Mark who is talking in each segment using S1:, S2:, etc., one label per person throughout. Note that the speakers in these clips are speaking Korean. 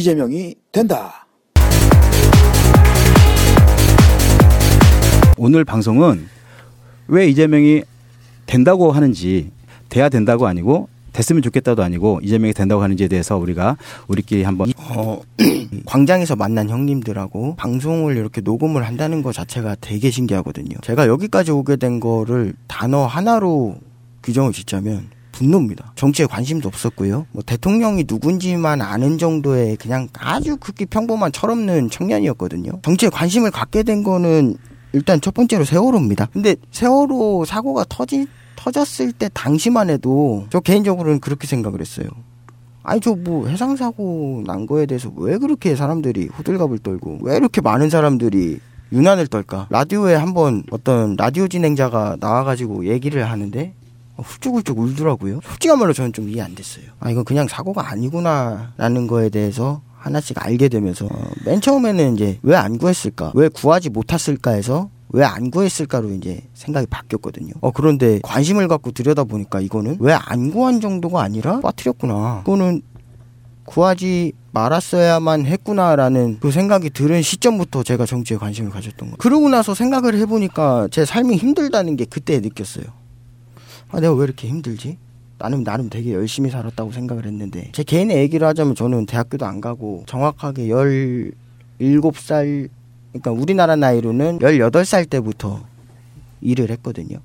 S1: 이재명이 된다.
S2: 오늘 방송은 왜 이재명이 된다고 하는지 돼야 된다고 아니고 됐으면 좋겠다도 아니고 이재명이 된다고 하는지에 대해서 우리가 우리끼리 한번
S3: 어, 광장에서 만난 형님들하고 방송을 이렇게 녹음을 한다는 것 자체가 되게 신기하거든요. 제가 여기까지 오게 된 거를 단어 하나로 규정을 짓자면 분노입니다. 정치에 관심도 없었고요. 뭐 대통령이 누군지만 아는 정도의 그냥 아주 극히 평범한 철없는 청년이었거든요. 정치에 관심을 갖게 된 거는 일단 첫 번째로 세월호입니다. 근데 세월호 사고가 터지 터졌을 때 당시만 해도 저 개인적으로는 그렇게 생각을 했어요. 아니 저 뭐 해상 사고 난 거에 대해서 왜 그렇게 사람들이 호들갑을 떨고 왜 이렇게 많은 사람들이 유난을 떨까? 라디오에 한번 어떤 라디오 진행자가 나와가지고 얘기를 하는데 훌쩍훌쩍 울더라고요. 솔직한 말로 저는 좀 이해 안 됐어요. 아 이건 그냥 사고가 아니구나라는 거에 대해서 하나씩 알게 되면서 어, 맨 처음에는 이제 왜 안 구했을까? 왜 구하지 못했을까 해서 왜 안 구했을까로 이제 생각이 바뀌었거든요. 어 그런데 관심을 갖고 들여다 보니까 이거는 왜 안 구한 정도가 아니라 빠뜨렸구나. 이거는 구하지 말았어야만 했구나라는 그 생각이 들은 시점부터 제가 정치에 관심을 가졌던 거예요. 그러고 나서 생각을 해보니까 제 삶이 힘들다는 게 그때 느꼈어요. 아, 내가 왜 이렇게 힘들지? 나는 나름 되게 열심히 살았다고 생각을 했는데 제 개인의 얘기를 하자면 저는 대학교도 안 가고 정확하게 17살 그러니까 우리나라 나이로는 18살 때부터 일을 했거든요.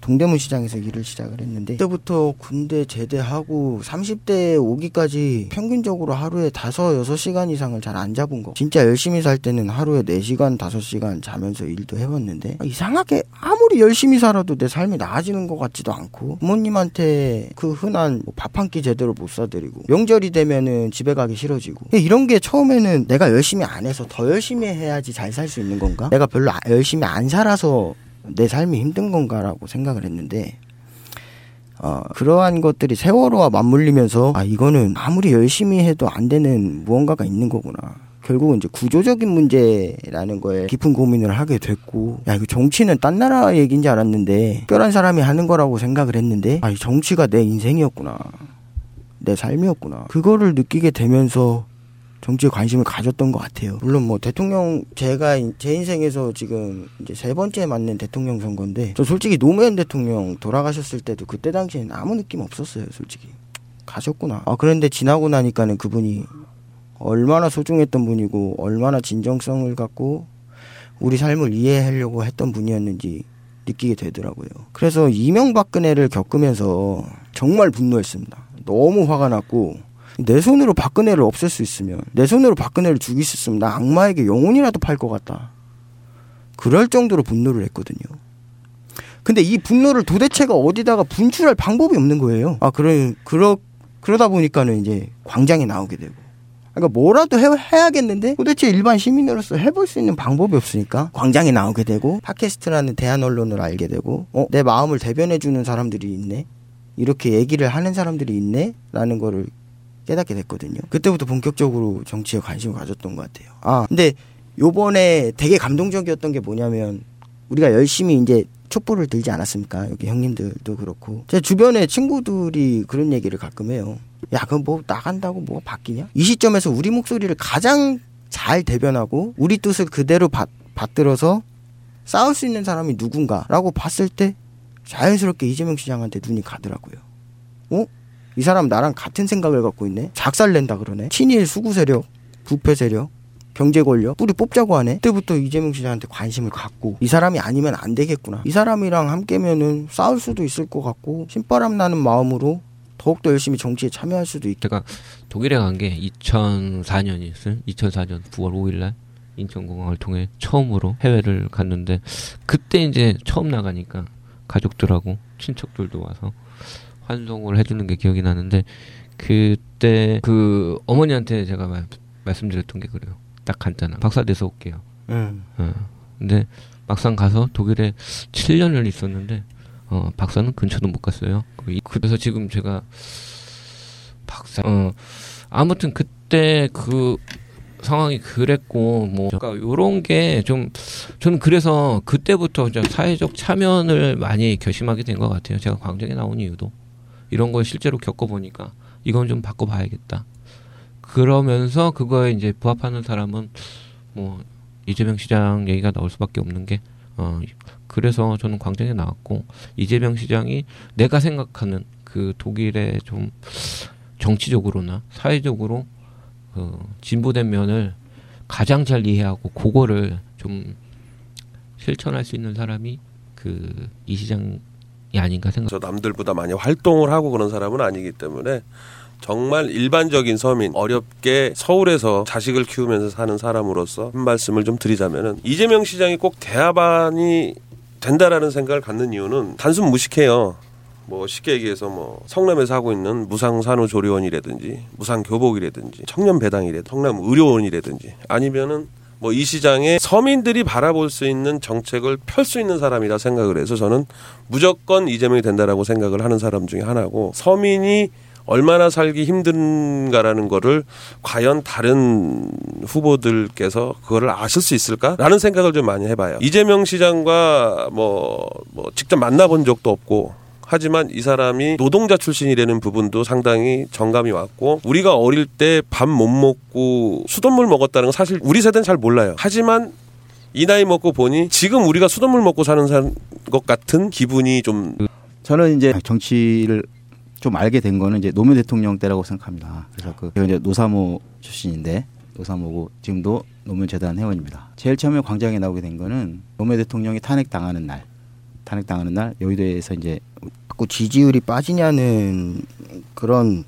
S3: 동대문 시장에서 일을 시작을 했는데 그때부터 군대 제대하고 30대 오기까지 평균적으로 하루에 5, 6시간 이상을 잘 안 잡은 거 진짜 열심히 살 때는 하루에 4시간, 5시간 자면서 일도 해봤는데 이상하게 아무리 열심히 살아도 내 삶이 나아지는 것 같지도 않고 부모님한테 그 흔한 뭐 밥한 끼 제대로 못 사드리고 명절이 되면은 집에 가기 싫어지고 이런 게 처음에는 내가 열심히 안 해서 더 열심히 해야지 잘 살 수 있는 건가? 내가 별로 아- 열심히 안 살아서 내 삶이 힘든 건가라고 생각을 했는데 어, 그러한 것들이 세월호와 맞물리면서 아 이거는 아무리 열심히 해도 안 되는 무언가가 있는 거구나. 결국은 이제 구조적인 문제라는 거에 깊은 고민을 하게 됐고 야 이거 정치는 딴 나라 얘기인 줄 알았는데 특별한 사람이 하는 거라고 생각을 했는데 아 이 정치가 내 인생이었구나 내 삶이었구나 그거를 느끼게 되면서 정치에 관심을 가졌던 것 같아요. 물론 뭐 대통령 제가 인- 제 인생에서 지금 이제 세 번째 맞는 대통령 선거인데 저 솔직히 노무현 대통령 돌아가셨을 때도 그때 당시에는 아무 느낌 없었어요. 솔직히 가셨구나. 아 그런데 지나고 나니까는 그분이 얼마나 소중했던 분이고 얼마나 진정성을 갖고 우리 삶을 이해하려고 했던 분이었는지 느끼게 되더라고요. 그래서 이명박근혜를 겪으면서 정말 분노했습니다. 너무 화가 났고 내 손으로 박근혜를 없앨 수 있으면 내 손으로 박근혜를 죽일 수 있으면 나 악마에게 영혼이라도 팔 것 같다. 그럴 정도로 분노를 했거든요. 근데 이 분노를 도대체가 어디다가 분출할 방법이 없는 거예요. 아, 그러, 그러, 그러다 보니까는 이제 광장에 나오게 되고. 그러니까 뭐라도 해, 해야겠는데 도대체 일반 시민으로서 해볼 수 있는 방법이 없으니까 광장에 나오게 되고 팟캐스트라는 대한 언론을 알게 되고 어, 내 마음을 대변해 주는 사람들이 있네. 이렇게 얘기를 하는 사람들이 있네. 라는 거를 깨닫게 됐거든요. 그때부터 본격적으로 정치에 관심을 가졌던 것 같아요. 아, 근데 요번에 되게 감동적이었던 게 뭐냐면 우리가 열심히 이제 촛불을 들지 않았습니까? 여기 형님들도 그렇고. 제 주변에 친구들이 그런 얘기를 가끔 해요. 야, 그럼 뭐 나간다고 뭐가 바뀌냐? 이 시점에서 우리 목소리를 가장 잘 대변하고 우리 뜻을 그대로 받, 받들어서 싸울 수 있는 사람이 누군가라고 봤을 때 자연스럽게 이재명 시장한테 눈이 가더라고요. 어? 이 사람 나랑 같은 생각을 갖고 있네. 작살 낸다 그러네. 친일 수구 세력, 부패 세력, 경제 권력 뿌리 뽑자고 하네. 그때부터 이재명 시장한테 관심을 갖고 이 사람이 아니면 안 되겠구나. 이 사람이랑 함께면은 싸울 수도 있을 것 같고 신바람 나는 마음으로 더욱더 열심히 정치에 참여할 수도 있겠.
S4: 제가 독일에 간 게 2004년이었어요. 2004년 9월 5일날 인천공항을 통해 처음으로 해외를 갔는데 그때 이제 처음 나가니까 가족들하고 친척들도 와서 환송을 해주는 게 기억이 나는데 그때 그 어머니한테 제가 말, 말씀드렸던 게 그래요. 딱 간단한 박사 돼서 올게요.
S3: 음.
S4: 어. 근데 막상 가서 독일에 7년을 있었는데 어, 박사는 근처도 못 갔어요. 그 이- 그래서 지금 제가 박사 어 아무튼 그때 그 상황이 그랬고 뭐 그러니까 요런 게 좀 저는 그래서 그때부터 이제 사회적 참여를 많이 결심하게 된 것 같아요. 제가 광장에 나온 이유도 이런 걸 실제로 겪어보니까 이건 좀 바꿔봐야겠다. 그러면서 그거에 이제 부합하는 사람은 뭐 이재명 시장 얘기가 나올 수밖에 없는 게 어, 그래서 저는 광장에 나왔고 이재명 시장이 내가 생각하는 그 독일의 좀 정치적으로나 사회적으로 그 진보된 면을 가장 잘 이해하고 그거를 좀 실천할 수 있는 사람이 그 이 시장이 아닌가 생각.
S1: 저 남들보다 많이 활동을 하고 그런 사람은 아니기 때문에 정말 일반적인 서민 어렵게 서울에서 자식을 키우면서 사는 사람으로서 한 말씀을 좀 드리자면은 이재명 시장이 꼭 대하반이 된다라는 생각을 갖는 이유는 단순 무식해요. 뭐 쉽게 얘기해서 뭐 성남에서 하고 있는 무상 산후조리원이라든지 무상 교복이라든지 청년 배당이라든지 성남 의료원이라든지 아니면은 뭐 이 시장에 서민들이 바라볼 수 있는 정책을 펼 수 있는 사람이라 생각을 해서 저는 무조건 이재명이 된다라고 생각을 하는 사람 중에 하나고 서민이 얼마나 살기 힘든가라는 거를 과연 다른 후보들께서 그거를 아실 수 있을까라는 생각을 좀 많이 해봐요. 이재명 시장과 뭐, 뭐 직접 만나본 적도 없고 하지만 이 사람이 노동자 출신이라는 부분도 상당히 정감이 왔고 우리가 어릴 때 밥 못 먹고 수돗물 먹었다는 건 사실 우리 세대는 잘 몰라요. 하지만 이 나이 먹고 보니 지금 우리가 수돗물 먹고 사는 사- 것 같은 기분이 좀
S2: 저는 이제 정치를 좀 알게 된 거는 이제 노무현 대통령 때라고 생각합니다. 그래서 그 제가 이제 노사모 출신인데 노사모고 지금도 노무현 재단 회원입니다. 제일 처음에 광장에 나오게 된 거는 노무현 대통령이 탄핵 당하는 날, 탄핵 당하는 날 여의도에서 이제
S3: 자꾸 지지율이 빠지냐는 그런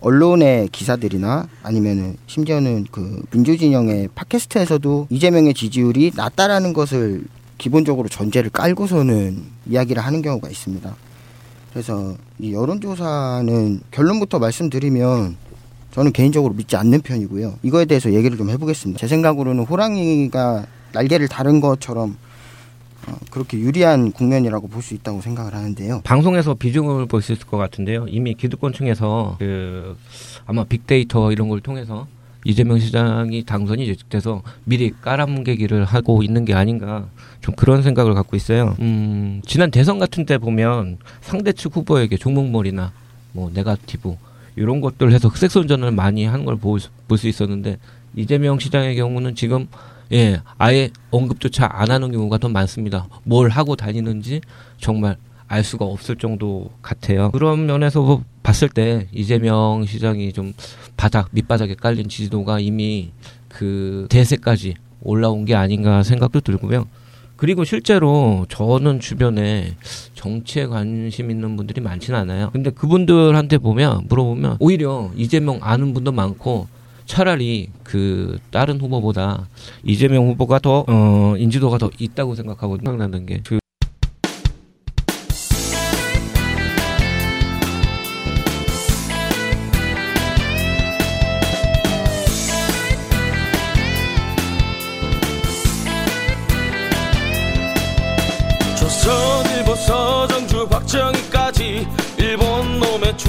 S3: 언론의 기사들이나 아니면은 심지어는 그 민주진영의 팟캐스트에서도 이재명의 지지율이 낮다라는 것을 기본적으로 전제를 깔고서는 이야기를 하는 경우가 있습니다. 그래서 이 여론조사는 결론부터 말씀드리면 저는 개인적으로 믿지 않는 편이고요. 이거에 대해서 얘기를 좀 해보겠습니다. 제 생각으로는 호랑이가 날개를 다른 것처럼 어, 그렇게 유리한 국면이라고 볼 수 있다고 생각을 하는데요.
S4: 방송에서 비중을 볼 수 있을 것 같은데요. 이미 기득권층에서 그 아마 빅데이터 이런 걸 통해서 이재명 시장이 당선이 예측돼서 미리 깔아뭉개기를 하고 있는 게 아닌가 좀 그런 생각을 갖고 있어요. 음, 지난 대선 같은 때 보면 상대 측 후보에게 종목몰이나 뭐 네가티브 이런 것들 해서 흑색 선전을 많이 하는 걸볼수 있었는데 이재명 시장의 경우는 지금 예 아예 언급조차 안 하는 경우가 더 많습니다. 뭘 하고 다니는지 정말 알 수가 없을 정도 같아요. 그런 면에서 뭐 봤을 때 이재명 시장이 좀 바닥 밑바닥에 깔린 지지도가 이미 그 대세까지 올라온 게 아닌가 생각도 들고요. 그리고 실제로 저는 주변에 정치에 관심 있는 분들이 많지는 않아요. 근데 그분들한테 보면 물어보면 오히려 이재명 아는 분도 많고 차라리 그 다른 후보보다 이재명 후보가 더 어, 인지도가 더 있다고 생각하고 생각나는 게 그